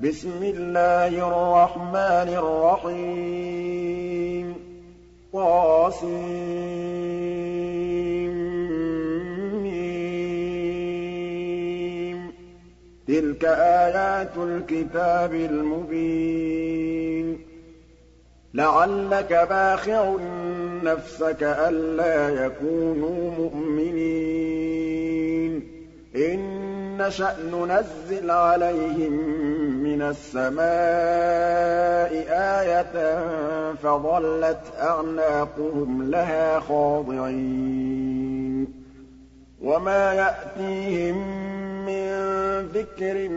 بِسْمِ اللَّهِ الرَّحْمَٰنِ الرَّحِيمِ. طسم تِلْكَ آيَاتُ الْكِتَابِ الْمُبِينِ. لَعَلَّكَ بَاخِعٌ نَّفْسَكَ أَلَّا يَكُونُوا مُؤْمِنِينَ. إِن نَّشَأْ نُنَزِّلْ عَلَيْهِم مِّنَ السَّمَاءِ آيَةً فَظَلَّتْ أَعْنَاقُهُمْ لَهَا خَاضِعِينَ. وَمَا يَأْتِيهِم مِّن ذِكْرٍ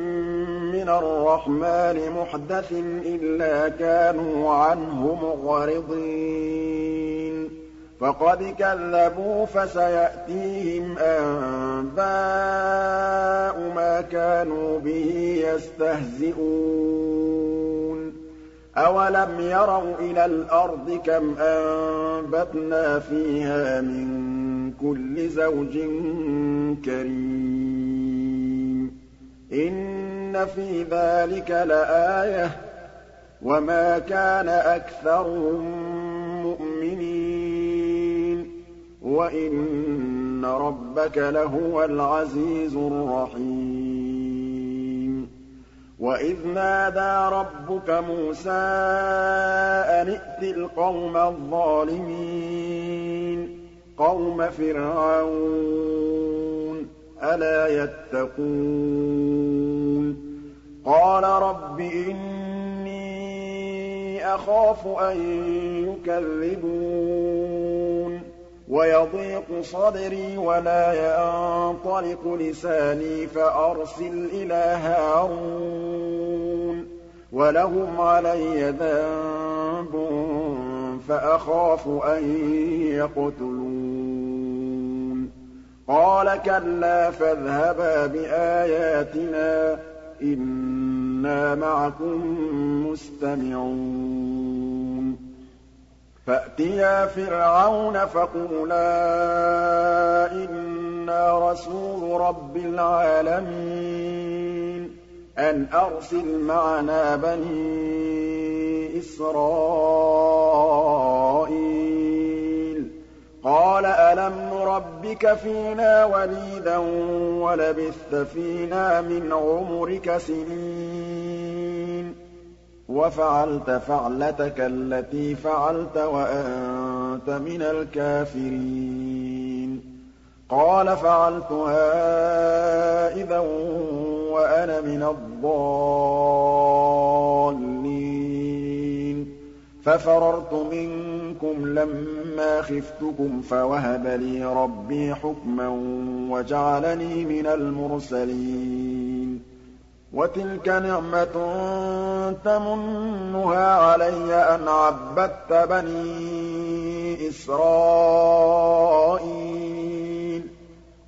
مِّنَ الرَّحْمَٰنِ مُحْدَثٍ إِلَّا كَانُوا عَنْهُ مُعْرِضِينَ فَقَدْ كَذَّبُوا فَسَيَأْتِيهِمْ أَنبَاءُ كَانُوا بِهِ يَسْتَهْزِئُونَ أَوَلَمْ يَرَوْا إِلَى الْأَرْضِ كَمْ أَنبَتْنَا فِيهَا مِن كُلِّ زَوْجٍ كَرِيمٍ إِنَّ فِي ذَٰلِكَ لَآيَةً ۖ وَمَا كَانَ أَكْثَرُهُم مُّؤْمِنِينَ وَإِنَّ رَبَّكَ لَهُوَ الْعَزِيزُ الرَّحِيمُ وَإِذْ نَادَىٰ رَبُّكَ مُوسَىٰ أَنِ ائْتِ الْقَوْمَ الظَّالِمِينَ قَوْمَ فِرْعَوْنَ ۚ أَلَا يَتَّقُونَ قَالَ رَبِّ إِنِّي أَخَافُ أَن يُكَذِّبُونِ وَيَضِيقُ صَدْرِي وَلَا يَنطَلِقُ لِسَانِي فَأَرْسِلْ إِلَىٰ هَارُونَ وَلَهُمْ عَلَيَّ ذَنبٌ فَأَخَافُ أَن يَقْتُلُونِ. قَالَ كَلَّا فَاذْهَبَا بِآيَاتِنَا ۖ إِنَّا مَعَكُم مُّسْتَمِعُونَ. فَأْتِيَا فِرْعَوْنَ فَقُولَا إِنَّا رَسُولُ رَبِّ الْعَالَمِينَ أَنْ أَرْسِلْ مَعَنَا بَنِي إِسْرَائِيلَ. قَالَ أَلَمْ نُرَبِّكَ فِينَا وَلِيدًا وَلَبِثْتَ فِينَا مِنْ عُمُرِكَ سِنِينَ. وَفَعَلْتَ فَعْلَتَكَ الَّتِي فَعَلْتَ وَأَنتَ مِنَ الْكَافِرِينَ. قَالَ فَعَلْتُهَا إِذًا وَأَنَا مِنَ الضَّالِّينَ. فَفَرَرْتُ مِنكُمْ لَمَّا خِفْتُكُمْ فَوَهَبَ لِي رَبِّي حُكْمًا وَجَعَلَنِي مِنَ الْمُرْسَلِينَ. وَتِلْكَ نِعْمَةٌ تَمُنُّهَا عَلَيَّ أَنْ عَبَّدتَّ بَنِي إِسْرَائِيلَ.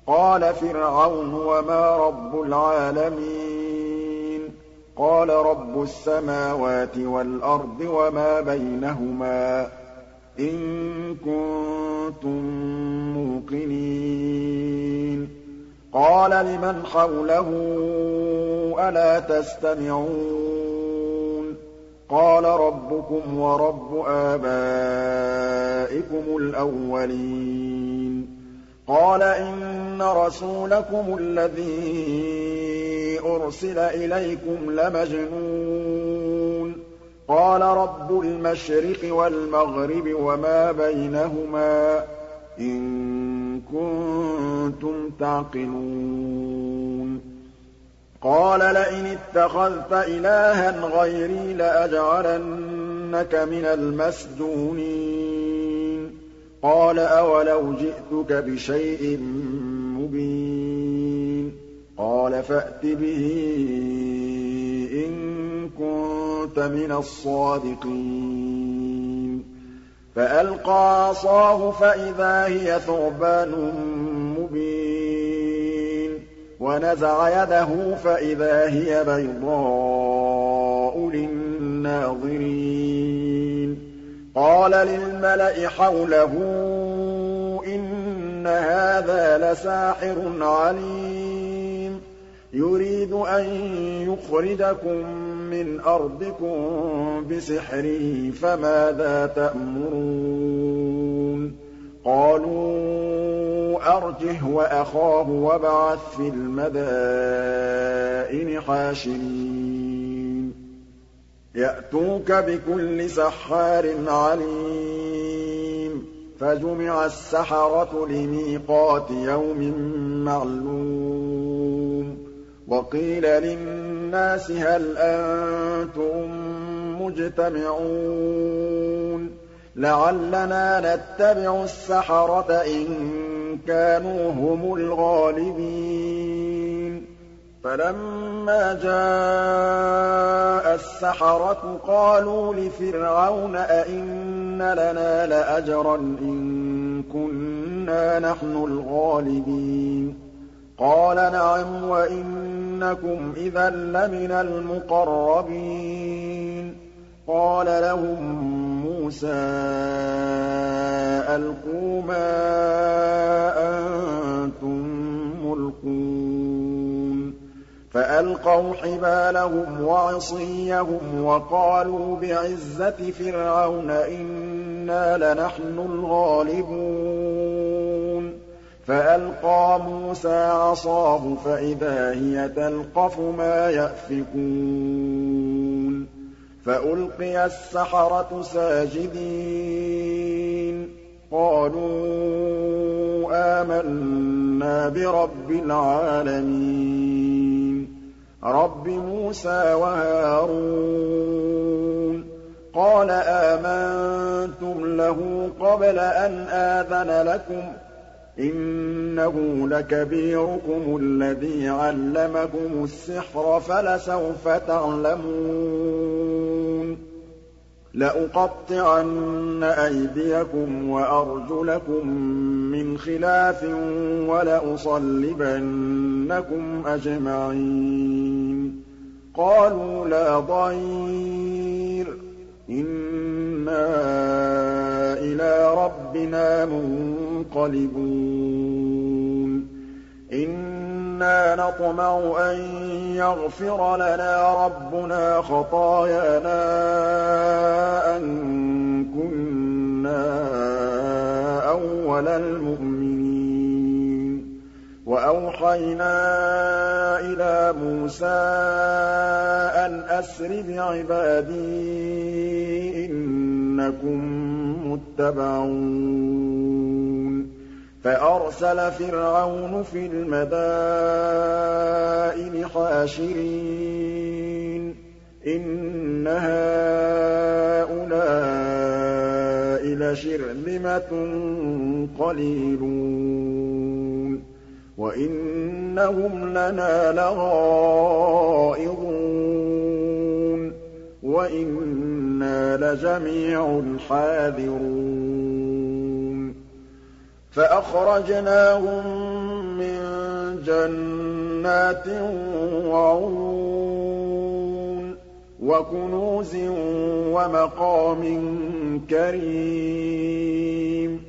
قَالَ فِرْعَوْنُ وَمَا رَبُّ الْعَالَمِينَ. قَالَ رَبُّ السَّمَاوَاتِ وَالْأَرْضِ وَمَا بَيْنَهُمَا ۖ إِن كُنتُم مُّوقِنِينَ. قَالَ لِمَنْ حَوْلَهُ أَلَا تَسْتَمِعُونَ قَالَ رَبُّكُمْ وَرَبُّ آبَائِكُمُ الْأَوَّلِينَ قَالَ إِنَّ رَسُولَكُمُ الَّذِي أُرْسِلَ إِلَيْكُمْ لَمَجْنُونٌ قَالَ رَبُّ الْمَشْرِقِ وَالْمَغْرِبِ وَمَا بَيْنَهُمَا ۖ إِن كُنتُمْ تَعْقِلُونَ قَالَ لَئِنِ اتَّخَذْتَ إِلَٰهًا غَيْرِي لَأَجْعَلَنَّكَ مِنَ الْمَسْجُونِينَ. قَالَ أَوَلَوْ جِئْتُكَ بِشَيْءٍ مُّبِينٍ. قَالَ فَأْتِ بِهِ إِن كُنتَ مِنَ الصَّادِقِينَ. فَأَلْقَىٰ عَصَاهُ فَإِذَا هِيَ ثُعْبَانٌ وَنَزَعَ يَدَهُ فَإِذَا هِيَ بَيْضَاءُ لِلنَّاظِرِينَ. قَالَ لِلْمَلَإِ حَوْلَهُ إِنَّ هَٰذَا لَسَاحِرٌ عَلِيمٌ. يُرِيدُ أَن يُخْرِجَكُم مِّنْ أَرْضِكُم بِسِحْرِهِ فَمَاذَا تَأْمُرُونَ؟ قَالُوا أَرْجِهْ وَأَخَاهُ وَابْعَثْ فِي الْمَدَائِنِ حَاشِرِينَ. يَأْتُوكَ بِكُلِّ سَحَّارٍ عَلِيمٍ. فَجُمِعَ السَّحَرَةُ لِمِيقَاتِ يَوْمٍ مَّعْلُومٍ. وَقِيلَ لِلنَّاسِ هَلْ أَنتُم مُّجْتَمِعُونَ؟ لَعَلَّنَا نَتَّبِعُ السَّحَرَةَ إِن كَانُوا هُمُ الْغَالِبِينَ. فَلَمَّا جَاءَ السَّحَرَةُ قَالُوا لِفِرْعَوْنَ أَئِنَّ لَنَا لَأَجْرًا إِن كُنَّا نَحْنُ الْغَالِبِينَ. قَالَ نَعَمْ وَإِنَّكُمْ إِذًا لَّمِنَ الْمُقَرَّبِينَ. قَالَ لَهُم مُّوسَىٰ أَلْقُوا مَا أَنتُم مُّلْقُونَ. فَأَلْقَوْا حِبَالَهُمْ وَعِصِيَّهُمْ وَقَالُوا بِعِزَّةِ فِرْعَوْنَ إِنَّا لَنَحْنُ الْغَالِبُونَ. فَأَلْقَىٰ مُوسَىٰ عَصَاهُ فَإِذَا هِيَ تَلْقَفُ مَا يَأْفِكُونَ. فَأُلْقِيَ السَّحَرَةُ سَاجِدِينَ. قَالُوا آمَنَّا بِرَبِّ الْعَالَمِينَ. رَبِّ مُوسَىٰ وَهَارُونَ. قَالَ آمَنتُمْ لَهُ قَبْلَ أَنْ آذَنَ لَكُمْ ۖ. إِنَّهُ لَكَبِيرُكُمُ الَّذِي عَلَّمَكُمُ السِّحْرَ فَلَسَوْفَ تَعْلَمُونَ. لَأُقَطِّعَنَّ أَيْدِيَكُمْ وَأَرْجُلَكُم مِّنْ خِلَافٍ وَلَأُصَلِّبَنَّكُمْ أَجْمَعِينَ. قَالُوا لَا ضَيْرَ ۖ. إِنَّا إِلَىٰ رَبِّنَا مُنقَلِبُونَ. إِنَّا نَطْمَعُ أَن يَغْفِرَ لَنَا رَبُّنَا خَطَايَانَا أَن كُنَّا أَوَّلَ الْمُؤْمِنِينَ وَأَوْحَيْنَا إِلَىٰ مُوسَىٰ أَنْ أَسْرِ بِعِبَادِي إِنَّكُم مُّتَّبَعُونَ فَأَرْسَلَ فِرْعَوْنُ فِي الْمَدَائِنِ حَاشِرِينَ. إِنَّ هَٰؤُلَاءِ لَشِرْذِمَةٌ قَلِيلُونَ. وَإِنَّهُمْ لَنَا لَغَائِظُونَ. وَإِنَّا لَجَمِيعٌ حَاذِرُونَ. فَأَخْرَجْنَاهُم مِّن جَنَّاتٍ وَعُيُونٍ وَكُنُوزٍ وَمَقَامٍ كَرِيمٍ.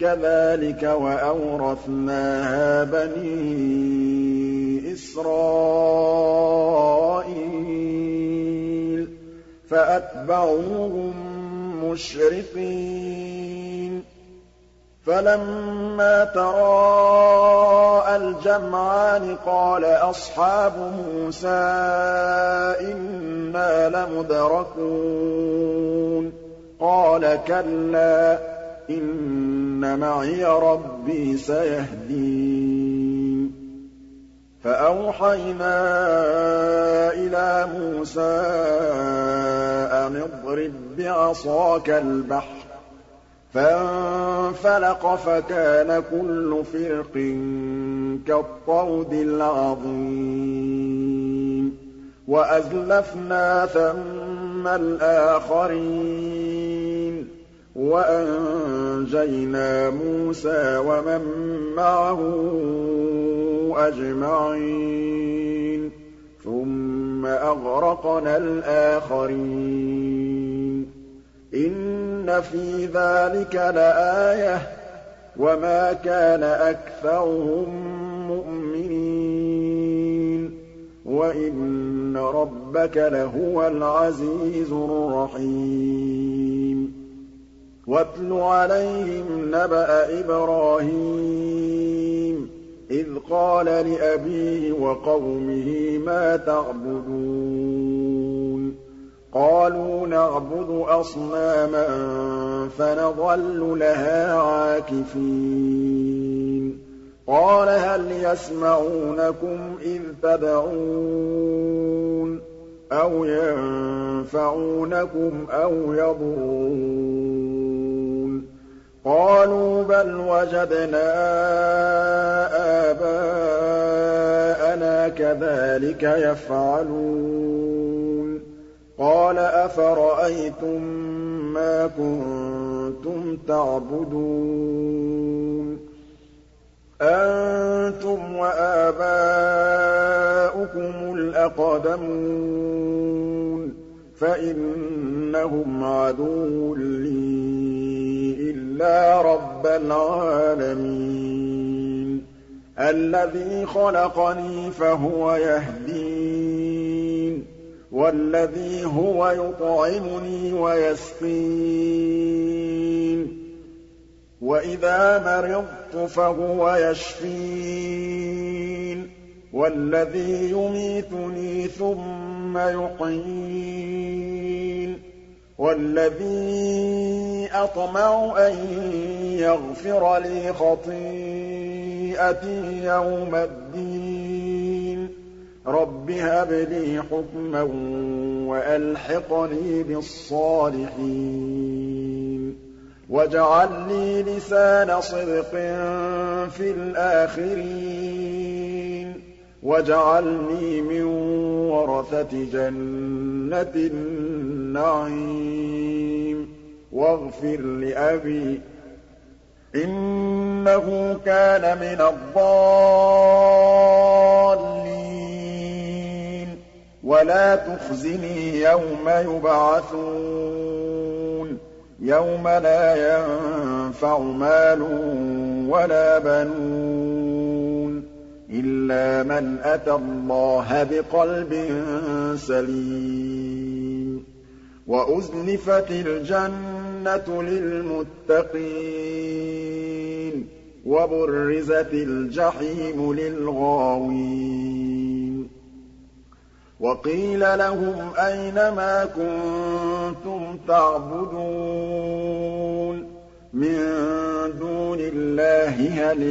كَذَٰلِكَ وَأَوْرَثْنَاهَا بَنِي إِسْرَائِيلَ فَأَتْبَعُوهُم مُّشْرِقِينَ. فَلَمَّا تَرَاءَى الْجَمْعَانِ قَالَ أَصْحَابُ مُوسَىٰ إِنَّا لَمُدْرَكُونَ. قَالَ كَلَّا إِنَّ مَعِيَ رَبِّي سَيَهْدِينِ. فَأَوْحَيْنَا إِلَىٰ مُوسَىٰ أَنِ اضْرِب بِّعَصَاكَ الْبَحْرَ ۖ فَانفَلَقَ فَكَانَ كُلُّ فِرْقٍ كَالطَّوْدِ الْعَظِيمِ وَأَزْلَفْنَا ثَمَّ الْآخَرِينَ وَأَنجَيْنَا مُوسَىٰ وَمَن مَّعَهُ أَجْمَعِينَ ثُمَّ أَغْرَقْنَا الْآخَرِينَ إِنَّ فِي ذَٰلِكَ لَآيَةً ۖ وَمَا كَانَ أَكْثَرُهُم مُّؤْمِنِينَ وَإِنَّ رَبَّكَ لَهُوَ الْعَزِيزُ الرَّحِيمُ وَاتْلُ عَلَيْهِمْ نَبَأَ إِبْرَاهِيمَ إِذْ قَالَ لِأَبِيهِ وَقَوْمِهِ مَا تَعْبُدُونَ نَعْبُدُ أَصْنَامًا فَنَظَلُّ لَهَا عَاكِفِينَ. قَالَ هَلْ يَسْمَعُونَكُمْ إِذْ تَدْعُونَ أَوْ يَنفَعُونَكُمْ أَوْ يَضُرُّونَ؟ قَالُوا بَلْ وَجَدْنَا آبَاءَنَا كَذَٰلِكَ يَفْعَلُونَ. قَالَ أَفَرَأَيْتُم مَّا كُنتُمْ تَعْبُدُونَ أَنتُمْ وَآبَاؤُكُمُ الْأَقْدَمُونَ فَإِنَّهُمْ عَدُوٌّ لِّي إِلَّا رَبَّ الْعَالَمِينَ الَّذِي خَلَقَنِي فَهُوَ يَهْدِينِ وَالَّذِي هُوَ يُطْعِمُنِي وَيَسْقِينِ. وَإِذَا مَرِضْتُ فَهُوَ يَشْفِينِ. وَالَّذِي يُمِيتُنِي ثُمَّ يُحْيِينِ. وَالَّذِي أَطْمَعُ أَن يَغْفِرَ لِي خَطِيئَتِي يَوْمَ الدِّينِ. رَبِّ هَبْ لِي حُكْمًا وَأَلْحِقْنِي بِالصَّالِحِينَ وَاجْعَل لِّي لِسَانَ صِدْقٍ فِي الْآخِرِينَ وَاجْعَلْنِي مِن وَرَثَةِ جَنَّةِ النَّعِيمِ وَاغْفِرْ لِأَبِي إِنَّهُ كَانَ مِنَ الضَّالِّينَ وَلَا تُخْزِنِي يَوْمَ يُبْعَثُونَ. يَوْمَ لَا يَنفَعُ مَالٌ وَلَا بَنُونَ إِلَّا مَنْ أَتَى اللَّهَ بِقَلْبٍ سَلِيمٍ. وَأُزْلِفَتِ الْجَنَّةُ لِلْمُتَّقِينَ وَبُرِّزَتِ الْجَحِيمُ لِلْغَاوِينَ. وَقِيلَ لَهُمْ أَيْنَ مَا كُنتُمْ تَعْبُدُونَ مِن دُونِ اللَّهِ هَلْ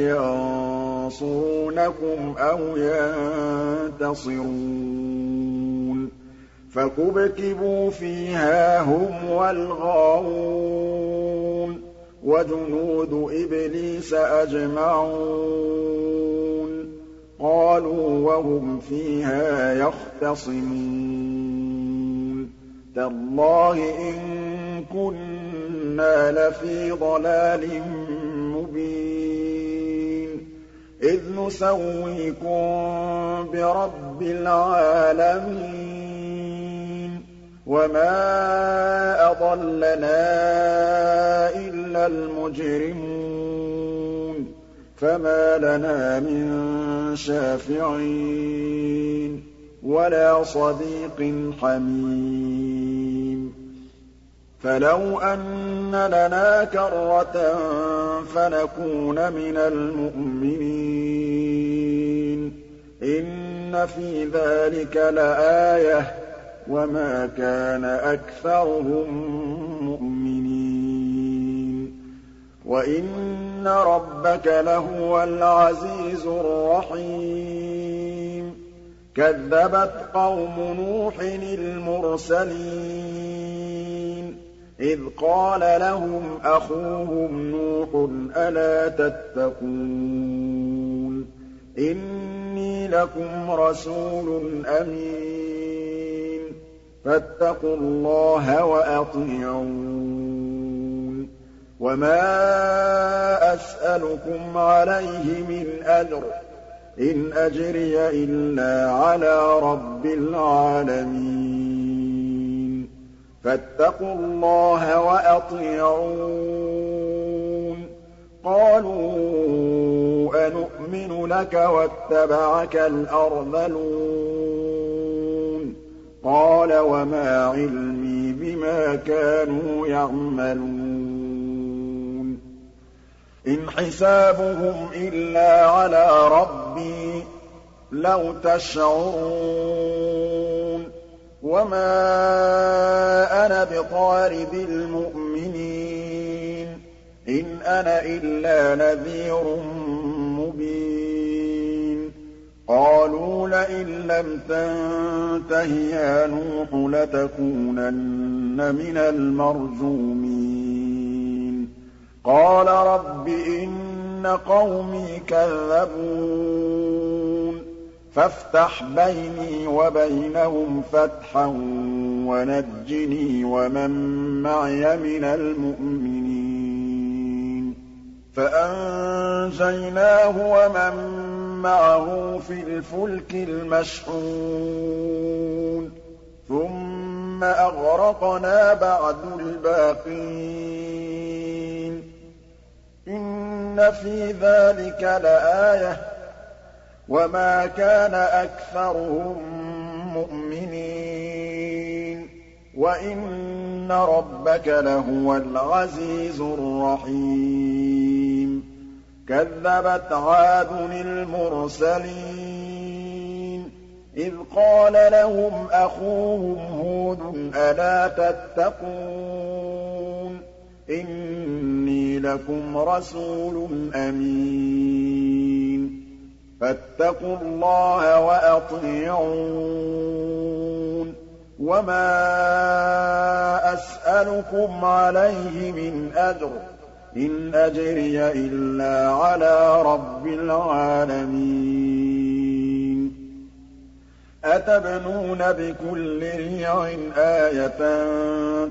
يَنصُرُونَكُمْ أَوْ يَنتَصِرُونَ فَكُبْكِبُوا فِيهَا هُمْ وَالْغَاوُونَ وَجُنُودُ إِبْلِيسَ أَجْمَعُونَ قَالُوا وَهُمْ فِيهَا يَخْتَصِمُونَ. تَاللَّهِ إِن كُنَّا لَفِي ضَلَالٍ مُّبِينٍ. إِذْ نُسَوِّيكُم بِرَبِّ الْعَالَمِينَ. وَمَا أَضَلَّنَا إِلَّا الْمُجْرِمُونَ. فَمَا لَنَا مِن شَافِعِينَ وَلَا صَدِيقٍ حَمِيمٍ. فَلَوْ أَنَّ لَنَا كَرَّةً فَنَكُونَ مِنَ الْمُؤْمِنِينَ. إِنَّ فِي ذَٰلِكَ لَآيَةً ۖ وَمَا كَانَ أَكْثَرُهُم مُّؤْمِنِينَ. وَإِنَّ رَبَّكَ لَهُوَ الْعَزِيزُ الرَّحِيمُ كَذَّبَتْ قَوْمُ نُوحٍ الْمُرْسَلِينَ إِذْ قَالَ لَهُمْ أَخُوهُمْ نُوحٌ أَلَا تَتَّقُونَ إِنِّي لَكُمْ رَسُولٌ أَمِينٌ فَاتَّقُوا اللَّهَ وَأَطِيعُونِ وَمَا أَسْأَلُكُمْ عَلَيْهِ مِنْ أَجْرٍ ۖ إِنْ أَجْرِيَ إِلَّا عَلَىٰ رَبِّ الْعَالَمِينَ فَاتَّقُوا اللَّهَ وَأَطِيعُونِ قَالُوا أَنُؤْمِنُ لَكَ وَاتَّبَعَكَ الْأَرْذَلُونَ قَالَ وَمَا عِلْمِي بِمَا كَانُوا يَعْمَلُونَ إِنْ حِسَابُهُمْ إِلَّا عَلَىٰ رَبِّي ۚ لَوْ تَشْعُرُونَ وَمَا أَنَا بِطَارِدِ الْمُؤْمِنِينَ ۖ إِنْ أَنَا إِلَّا نَذِيرٌ مُّبِينٌ قَالُوا لَئِن لَّمْ تَنتَهِ يَا نُوحُ لَتَكُونَنَّ مِنَ الْمَرْجُومِينَ قَالَ رَبِّ إِنَّ قَوْمِي كَذَّبُونِ. فَافْتَحْ بَيْنِي وَبَيْنَهُمْ فَتْحًا وَنَجِّنِي وَمَن مَّعِيَ مِنَ الْمُؤْمِنِينَ. فَأَنجَيْنَاهُ وَمَن مَّعَهُ فِي الْفُلْكِ الْمَشْحُونِ. ثُمَّ أَغْرَقْنَا بَعْدُ الْبَاقِينَ. إِنَّ فِي ذَٰلِكَ لَآيَةً ۖ وَمَا كَانَ أَكْثَرُهُم مُّؤْمِنِينَ وَإِنَّ رَبَّكَ لَهُوَ الْعَزِيزُ الرَّحِيمُ كَذَّبَتْ عَادٌ الْمُرْسَلِينَ إِذْ قَالَ لَهُمْ أَخُوهُمْ هُودٌ أَلَا تَتَّقُونَ إِنِّي لَكُمْ رَسُولٌ أَمِينٌ. فَاتَّقُوا اللَّهَ وَأَطِيعُونِ. وَمَا أَسْأَلُكُمْ عَلَيْهِ مِنْ أَجْرٍ ۖ. إِنْ أَجْرِيَ إِلَّا عَلَىٰ رَبِّ الْعَالَمِينَ. أَتَبْنُونَ بِكُلِّ رِيعٍ آيَةً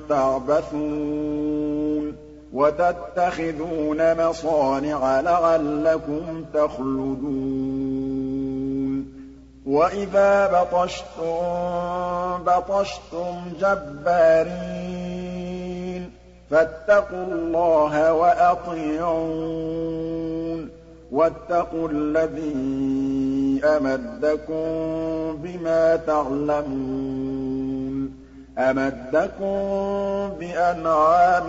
تَعْبَثُونَ وَتَتَّخِذُونَ مَصَانِعَ لَعَلَّكُمْ تَخْلُدُونَ وَإِذَا بَطَشْتُم بَطَشْتُمْ جَبَّارِينَ فَاتَّقُوا اللَّهَ وَأَطِيعُونِ وَاتَّقُوا الَّذِي أَمَدَّكُم بِمَا تَعْلَمُونَ أَمَدَّكُم بِأَنْعَامٍ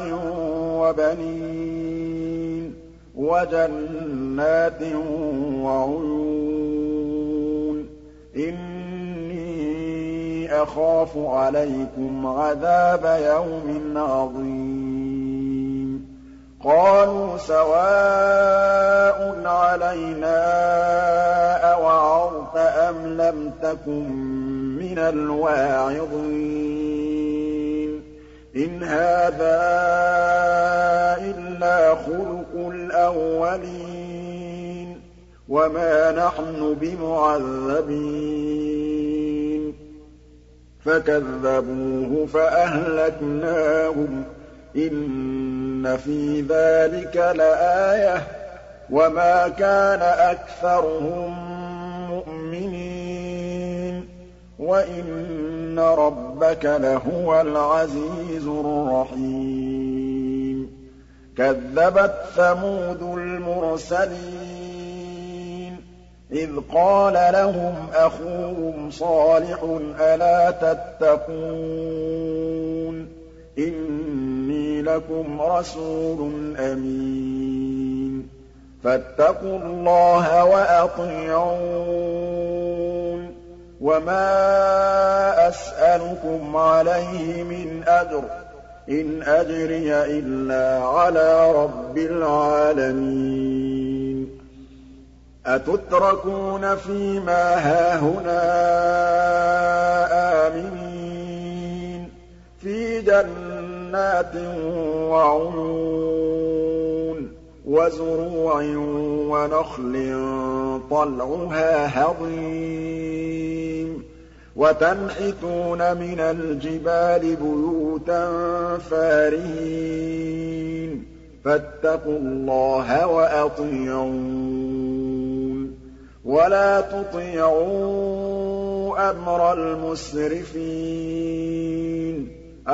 وَبَنِينَ وَجَنَّاتٍ وَعُيُونٍ إِنِّي أَخَافُ عَلَيْكُمْ عَذَابَ يَوْمٍ عَظِيمٍ قَالُوا سَوَاءٌ عَلَيْنَا أَوَعَظْتَ أَمْ لَمْ تَكُن مِّنَ الْوَاعِظِينَ. إِنْ هَٰذَا إِلَّا خُلُقُ الْأَوَّلِينَ وَمَا نَحْنُ بِمُعَذَّبِينَ. فَكَذَّبُوهُ فَأَهْلَكْنَاهُمْ ۗ. إِنَّ فِي ذَٰلِكَ لَآيَةً ۖ وَمَا كَانَ أَكْثَرُهُم مُّؤْمِنِينَ وَإِنَّ رَبَّكَ لَهُوَ الْعَزِيزُ الرَّحِيمُ كَذَّبَتْ ثَمُودُ الْمُرْسَلِينَ إِذْ قَالَ لَهُمْ أَخُوهُمْ صَالِحٌ أَلَا تَتَّقُونَ إِنِّي لَكُمْ رَسُولٌ أَمِينٌ. فَاتَّقُوا اللَّهَ وَأَطِيعُونِ. وَمَا أَسْأَلُكُمْ عَلَيْهِ مِنْ أَجْرٍ ۖ. إِنْ أَجْرِيَ إِلَّا عَلَىٰ رَبِّ الْعَالَمِينَ. أَتُتْرَكُونَ فِي مَا هَاهُنَا آمِنِينَ. فِي جَنَّاتٍ وَعُيُونٍ وَزُرُوعٍ وَنَخْلٍ طَلْعُهَا هَضِيمٌ وَتَنْحِتُونَ مِنَ الْجِبَالِ بُيُوتًا فَارِهِينَ فَاتَّقُوا اللَّهَ وَأَطِيعُونِ وَلَا تُطِيعُوا أَمْرَ الْمُسْرِفِينَ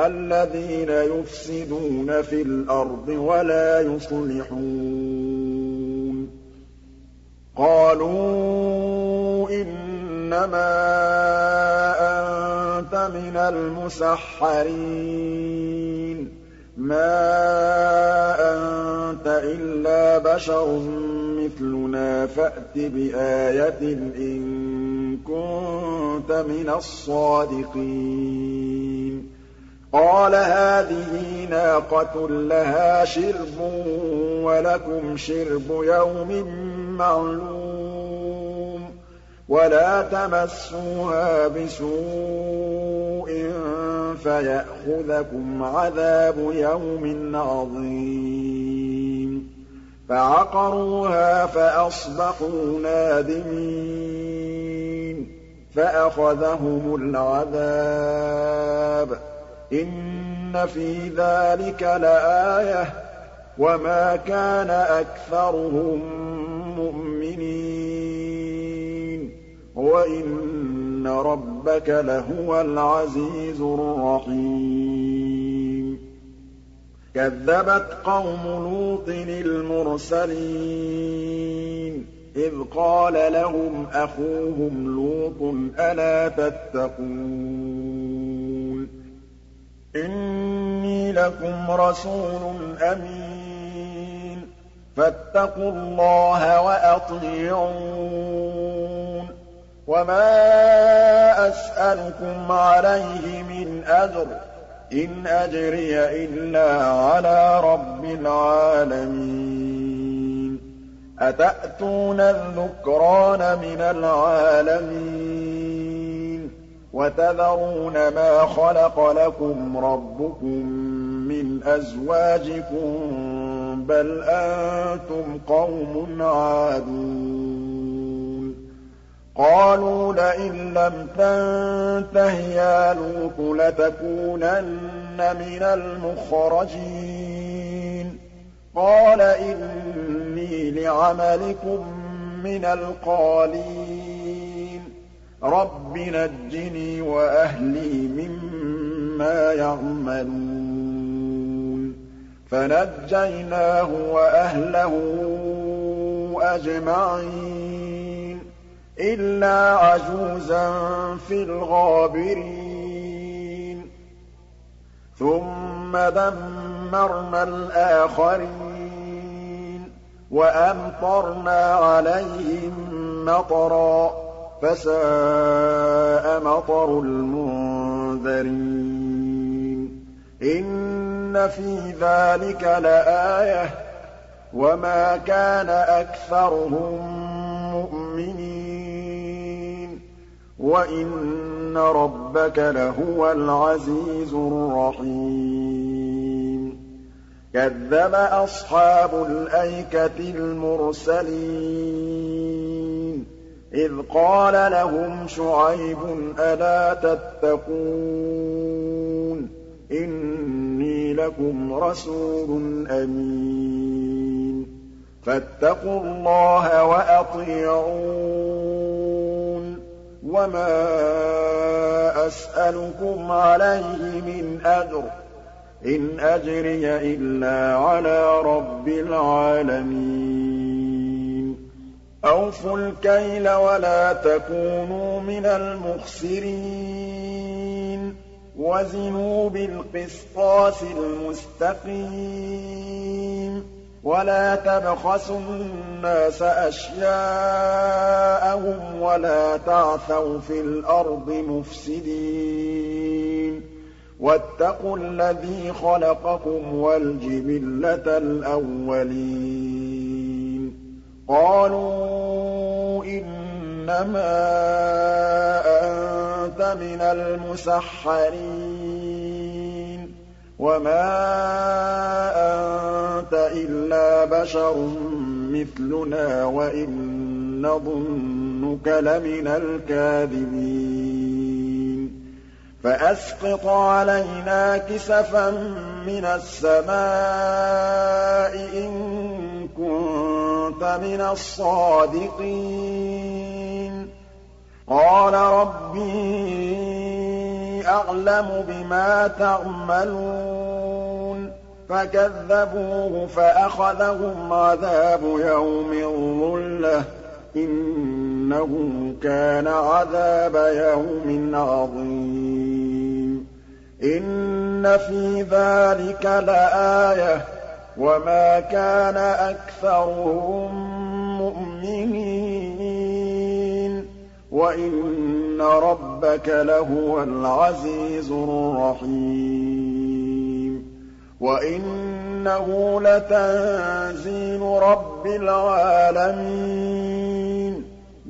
الَّذِينَ يُفْسِدُونَ فِي الْأَرْضِ وَلَا يُصْلِحُونَ. قَالُوا إِنَّمَا أَنتَ مِنَ الْمُسَحَّرِينَ. مَا أَنتَ إِلَّا بَشَرٌ مِّثْلُنَا. فَأْتِ بِآيَةٍ إِن كُنتَ مِنَ الصَّادِقِينَ. قَالَ هَٰذِهِ نَاقَةٌ لَّهَا شِرْبٌ وَلَكُمْ شِرْبُ يَوْمٍ مَّعْلُومٍ وَلَا تَمَسُّوهَا بِسُوءٍ فَيَأْخُذَكُمْ عَذَابُ يَوْمٍ عَظِيمٍ فَعَقَرُوهَا فَأَصْبَحُوا نَادِمِينَ فَأَخَذَهُمُ الْعَذَابُ إِنَّ فِي ذَٰلِكَ لَآيَةً ۖ وَمَا كَانَ أَكْثَرُهُم مُّؤْمِنِينَ وَإِنَّ رَبَّكَ لَهُوَ الْعَزِيزُ الرَّحِيمُ. كَذَّبَتْ قَوْمُ لُوطٍ الْمُرْسَلِينَ إِذْ قَالَ لَهُمْ أَخُوهُمْ لُوطٌ أَلَا تَتَّقُونَ؟ إِنِّي لَكُمْ رَسُولٌ أَمِينٌ. فَاتَّقُوا اللَّهَ وَأَطِيعُونِ. وَمَا أَسْأَلُكُمْ عَلَيْهِ مِنْ أَجْرٍ ۖ. إِنْ أَجْرِيَ إِلَّا عَلَىٰ رَبِّ الْعَالَمِينَ. أَتَأْتُونَ الذُّكْرَانَ مِنَ الْعَالَمِينَ؟ وَتَذَرُونَ مَا خَلَقَ لَكُمْ رَبُّكُم مِّنْ أَزْوَاجِكُم ۚ بَلْ أَنتُمْ قَوْمٌ عَادُونَ. قَالُوا لَئِن لَّمْ تَنتَهِ يَا لُوطُ لَتَكُونَنَّ مِنَ الْمُخْرَجِينَ. قَالَ إِنِّي لِعَمَلِكُم مِّنَ الْقَالِينَ. رَبِّ نَجِّنِي وَأَهْلِي مِمَّا يَعْمَلُونَ فَنَجَّيْنَاهُ وَأَهْلَهُ أَجْمَعِينَ إِلَّا عَجُوزًا فِي الْغَابِرِينَ ثُمَّ دَمَّرْنَا الْآخَرِينَ وَأَمْطَرْنَا عَلَيْهِم مَّطَرًا فَسَاءَ مَطَرُ الْمُنذَرِينَ. إِنَّ فِي ذَٰلِكَ لَآيَةً ۖ. وَمَا كَانَ أَكْثَرُهُم مُّؤْمِنِينَ. وَإِنَّ رَبَّكَ لَهُوَ الْعَزِيزُ الرَّحِيمُ. كَذَّبَ أَصْحَابُ الْأَيْكَةِ الْمُرْسَلِينَ. إِذْ قَالَ لَهُمْ شُعَيْبٌ أَلَا تَتَّقُونَ إِنِّي لَكُمْ رَسُولٌ أَمِينٌ فَاتَّقُوا اللَّهَ وَأَطِيعُونِ وَمَا أَسْأَلُكُمْ عَلَيْهِ مِنْ أَجْرٍ ۖ إِنْ أَجْرِيَ إِلَّا عَلَىٰ رَبِّ الْعَالَمِينَ أَوْفُوا الْكَيْلَ وَلَا تَكُونُوا مِنَ الْمُخْسِرِينَ. وَزِنُوا بِالْقِسْطَاسِ الْمُسْتَقِيمِ. وَلَا تَبْخَسُوا النَّاسَ أَشْيَاءَهُمْ وَلَا تَعْثَوْا فِي الْأَرْضِ مُفْسِدِينَ. وَاتَّقُوا الَّذِي خَلَقَكُمْ وَالْجِبِلَّةَ الْأَوَّلِينَ. قَالُوا إِنَّمَا أَنتَ مِنَ الْمُسَحَّرِينَ وَمَا أَنتَ إِلَّا بَشَرٌ مِّثْلُنَا وَإِن نَّظُنُّكَ لَمِنَ الْكَاذِبِينَ. فَأَسْقِطْ عَلَيْنَا كِسَفًا مِّنَ السَّمَاءِ إِن كُنتَ مِنَ الصَّادِقِينَ. قَالَ رَبِّي أَعْلَمُ بِمَا تَعْمَلُونَ. فَكَذَّبُوهُ فَأَخَذَهُمْ عَذَابُ يَوْمِ الظُّلَّةِ ۚ. إِنَّهُ كَانَ عَذَابَ يَوْمٍ عَظِيمٍ. إِنَّ فِي ذَٰلِكَ لَآيَةً ۖ. وَمَا كَانَ أَكْثَرُهُم مُّؤْمِنِينَ وَإِنَّ رَبَّكَ لَهُوَ الْعَزِيزُ الرَّحِيمُ وَإِنَّهُ لَتَنزِيلُ رَبِّ الْعَالَمِينَ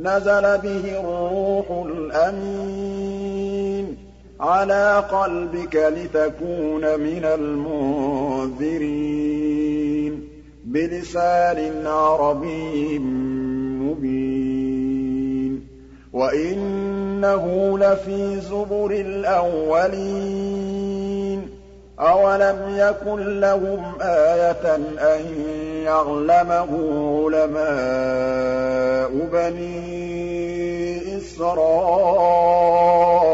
نَزَلَ بِهِ الرُّوحُ الْأَمِينُ عَلَىٰ قَلْبِكَ لِتَكُونَ مِنَ الْمُنذِرِينَ. بِلِسَانٍ عَرَبِيٍّ مُّبِينٍ. وَإِنَّهُ لَفِي زُبُرِ الْأَوَّلِينَ. أَوَلَمْ يَكُن لَّهُمْ آيَةً أَن يَعْلَمَهُ عُلَمَاءُ بَنِي إِسْرَائِيلَ؟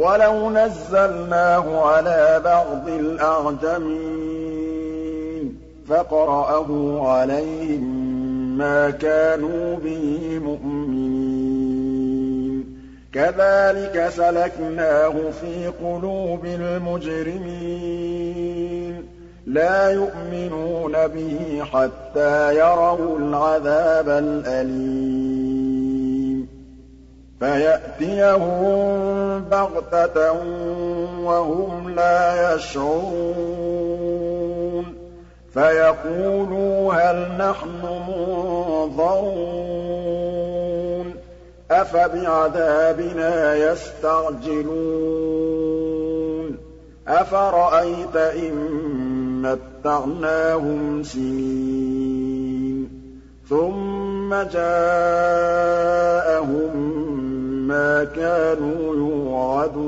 وَلَوْ نَزَّلْنَاهُ عَلَىٰ بَعْضِ الْأَعْجَمِينَ فَقَرَأَهُ عَلَيْهِم مَّا كَانُوا بِهِ مُؤْمِنِينَ. كَذَٰلِكَ سَلَكْنَاهُ فِي قُلُوبِ الْمُجْرِمِينَ. لَا يُؤْمِنُونَ بِهِ حَتَّىٰ يَرَوُا الْعَذَابَ الْأَلِيمَ. فَيَأْتِيَهُم بَغْتَةً وَهُمْ لَا يَشْعُرُونَ. فَيَقُولُوا هَلْ نَحْنُ مُنظَرُونَ. أَفَبِعَذَابِنَا يَسْتَعْجِلُونَ. أَفَرَأَيْتَ إِن مَّتَّعْنَاهُمْ سِنِينَ. ثُمَّ جَاءَهُم مَّا كَانُوا يُوعَدُونَ.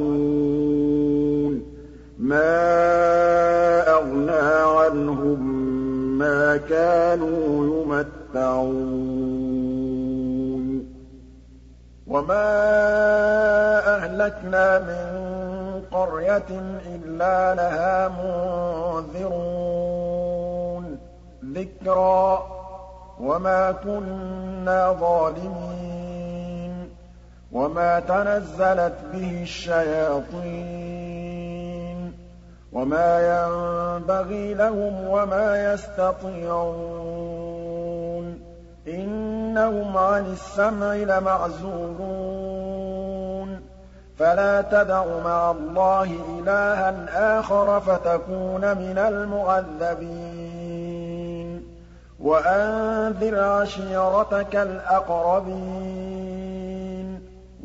مَا أَغْنَىٰ عَنْهُم مَّا كَانُوا يُمَتَّعُونَ. وَمَا أَهْلَكْنَا مِن قَرْيَةٍ إِلَّا لَهَا مُنذِرُونَ. ذِكْرَىٰ وَمَا كُنَّا ظَالِمِينَ. وَمَا تَنَزَّلَتْ بِهِ الشَّيَاطِينُ وَمَا يَنبَغِي لَهُمْ وَمَا يَسْتَطِيعُونَ إِنَّهُمْ عَنِ السَّمْعِ لَمَعْزُولُونَ فَلَا تَدْعُ مَعَ اللَّهِ إِلَٰهًا آخَرَ فَتَكُونَ مِنَ الْمُعَذَّبِينَ وَأَنذِرْ عَشِيرَتَكَ الْأَقْرَبِينَ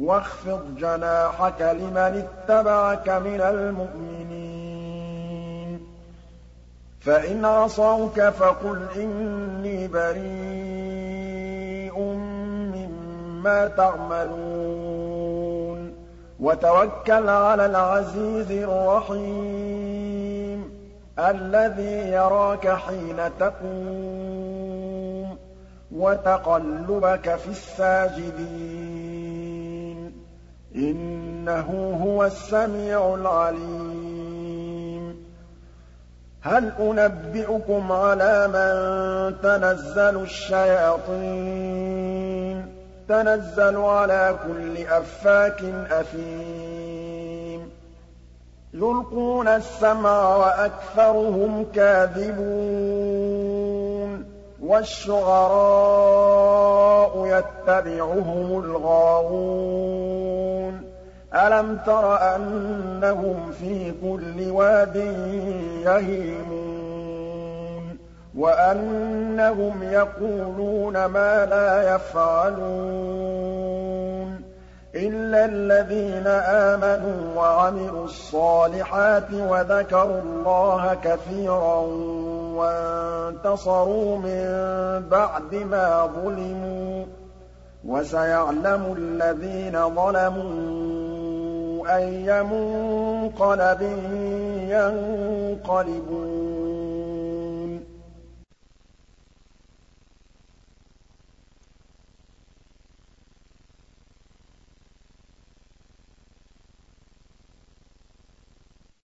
وَاخْفِضْ جَنَاحَكَ لِمَنِ اتَّبَعَكَ مِنَ الْمُؤْمِنِينَ. فَإِنْ عَصَوْكَ فَقُلْ إِنِّي بَرِيءٌ مِّمَّا تَعْمَلُونَ. وَتَوَكَّلْ عَلَى الْعَزِيزِ الرَّحِيمِ الَّذِي يَرَاكَ حِينَ تَقُومُ. وَتَقَلُّبَكَ فِي السَّاجِدِينَ. إِنَّهُ هُوَ السَّمِيعُ الْعَلِيمُ. هَلْ أُنَبِّئُكُمْ عَلَىٰ مَن تَنَزَّلُ الشَّيَاطِينُ؟ تَنَزَّلُ عَلَىٰ كُلِّ أَفَّاكٍ أَثِيمٍ. يُلْقُونَ السَّمْعَ وَأَكْثَرُهُمْ كَاذِبُونَ وَالشُّعَرَاءُ يَتَّبِعُهُمُ الْغَاوُونَ. أَلَمْ تَرَ أَنَّهُمْ فِي كُلِّ وَادٍ يَهِيمُونَ وَأَنَّهُمْ يَقُولُونَ مَا لَا يَفْعَلُونَ إِلَّا الَّذِينَ آمَنُوا وَعَمِلُوا الصَّالِحَاتِ وَذَكَرُوا اللَّهَ كَثِيرًا وَانتَصَرُوا مِن بَعْدِ مَا ظُلِمُوا ۗ وَسَيَعْلَمُ الَّذِينَ ظَلَمُوا أَيَّ مُنقَلَبٍ يَنقَلِبُونَ